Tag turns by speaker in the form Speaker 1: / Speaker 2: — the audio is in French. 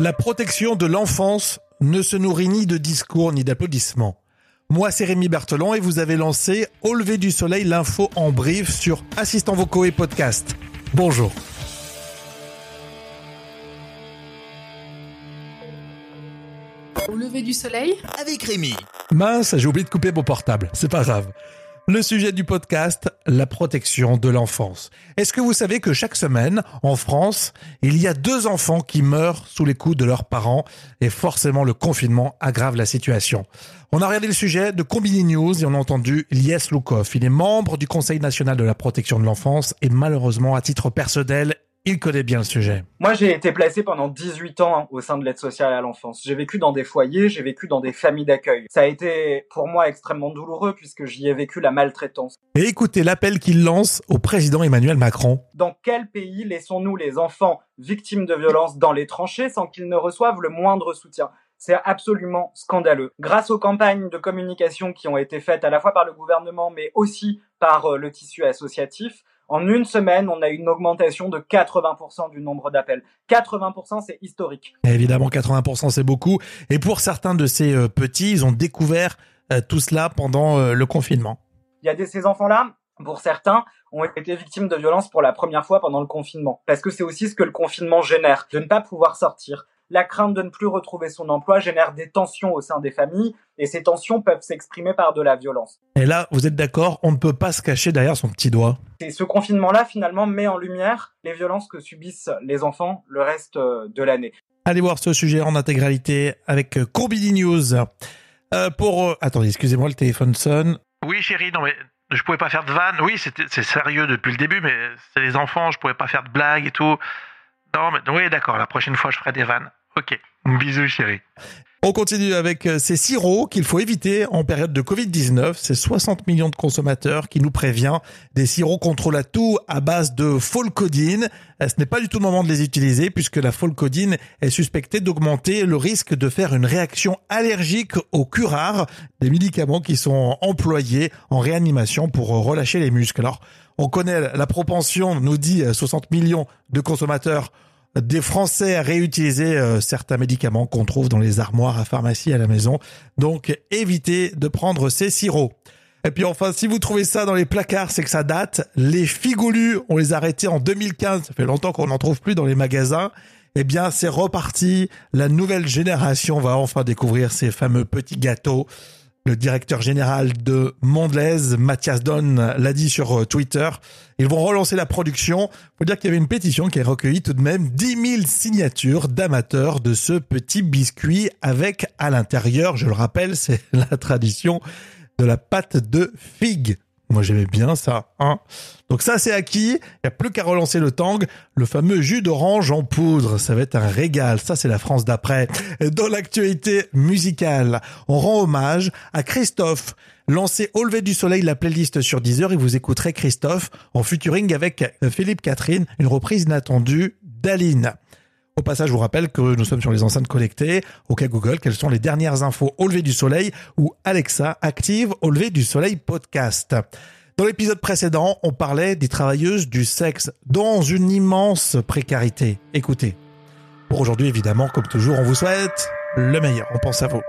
Speaker 1: La protection de l'enfance ne se nourrit ni de discours ni d'applaudissements. Moi, c'est Rémi Berthelon et vous avez lancé Au lever du soleil, l'info en brief sur Assistant Vocaux et Podcast. Bonjour.
Speaker 2: Au lever du soleil?
Speaker 3: Avec Rémi.
Speaker 1: Mince, j'ai oublié de couper mon portable. C'est pas grave. Le sujet du podcast, la protection de l'enfance. Est-ce que vous savez que chaque semaine, en France, il y a deux enfants qui meurent sous les coups de leurs parents et forcément le confinement aggrave la situation. On a regardé le sujet de Combini News et on a entendu Lies Loukov. Il est membre du Conseil national de la protection de l'enfance et malheureusement, à titre personnel, il connaît bien le sujet.
Speaker 4: Moi, j'ai été placé pendant 18 ans hein, au sein de l'aide sociale à l'enfance. J'ai vécu dans des foyers, j'ai vécu dans des familles d'accueil. Ça a été pour moi extrêmement douloureux puisque j'y ai vécu la maltraitance.
Speaker 1: Et écoutez l'appel qu'il lance au président Emmanuel Macron.
Speaker 4: Dans quel pays laissons-nous les enfants victimes de violences dans les tranchées sans qu'ils ne reçoivent le moindre soutien? C'est absolument scandaleux. Grâce aux campagnes de communication qui ont été faites à la fois par le gouvernement mais aussi par euh, le tissu associatif, en une semaine, on a une augmentation de 80% du nombre d'appels. 80%, c'est historique.
Speaker 1: Évidemment, 80%, c'est beaucoup. Et pour certains de ces euh, petits, ils ont découvert euh, tout cela pendant euh, le confinement.
Speaker 4: Il y a des, ces enfants-là, pour certains, ont été victimes de violences pour la première fois pendant le confinement. Parce que c'est aussi ce que le confinement génère, de ne pas pouvoir sortir, la crainte de ne plus retrouver son emploi génère des tensions au sein des familles et ces tensions peuvent s'exprimer par de la violence.
Speaker 1: Et là, vous êtes d'accord, on ne peut pas se cacher derrière son petit doigt.
Speaker 4: Et ce confinement-là, finalement, met en lumière les violences que subissent les enfants le reste euh, de l'année.
Speaker 1: Allez voir ce sujet en intégralité avec euh, Courbidi News. Euh, pour... Euh... Attendez, excusez-moi, le téléphone sonne.
Speaker 5: Oui, chérie, non mais je pouvais pas faire de vanne. Oui, c'est sérieux depuis le début, mais c'est les enfants, je pouvais pas faire de blagues et tout. Non, mais oui, d'accord, la prochaine fois, je ferai des vannes. Ok. Bisous, chérie.
Speaker 1: On continue avec euh, ces sirops qu'il faut éviter en période de Covid-19. C'est 60 millions de consommateurs qui nous prévient des sirops contre la toux à base de folcodine. Euh, ce n'est pas du tout le moment de les utiliser puisque la folcodine est suspectée d'augmenter le risque de faire une réaction allergique au curare, des médicaments qui sont employés en réanimation pour relâcher les muscles. Alors, on connaît la propension, nous dit 60 millions de consommateurs des Français à réutiliser euh, certains médicaments qu'on trouve dans les armoires à pharmacie à la maison. Donc évitez de prendre ces sirops. Et puis enfin, si vous trouvez ça dans les placards, c'est que ça date. Les figolus, on les a arrêtés en 2015. Ça fait longtemps qu'on n'en trouve plus dans les magasins. Eh bien, c'est reparti. La nouvelle génération va enfin découvrir ces fameux petits gâteaux le directeur général de Mondelez, Mathias Don, l'a dit sur euh, Twitter. Ils vont relancer la production. Faut dire qu'il y avait une pétition qui a recueilli tout de même 10 000 signatures d'amateurs de ce petit biscuit avec à l'intérieur, je le rappelle, c'est la tradition de la pâte de figue. Moi, j'aimais bien ça. Hein Donc ça, c'est acquis. Il n'y a plus qu'à relancer le tang. Le fameux jus d'orange en poudre. Ça va être un régal. Ça, c'est la France d'après. Dans l'actualité musicale, on rend hommage à Christophe. Lancez Au lever du soleil la playlist sur Deezer et vous écouterez Christophe en featuring avec Philippe Catherine, une reprise inattendue d'Aline. Au passage, je vous rappelle que nous sommes sur les enceintes connectées. OK Google, quelles sont les dernières infos au lever du soleil ou Alexa active au lever du soleil podcast? Dans l'épisode précédent, on parlait des travailleuses du sexe dans une immense précarité. Écoutez. Pour aujourd'hui, évidemment, comme toujours, on vous souhaite le meilleur. On pense à vous.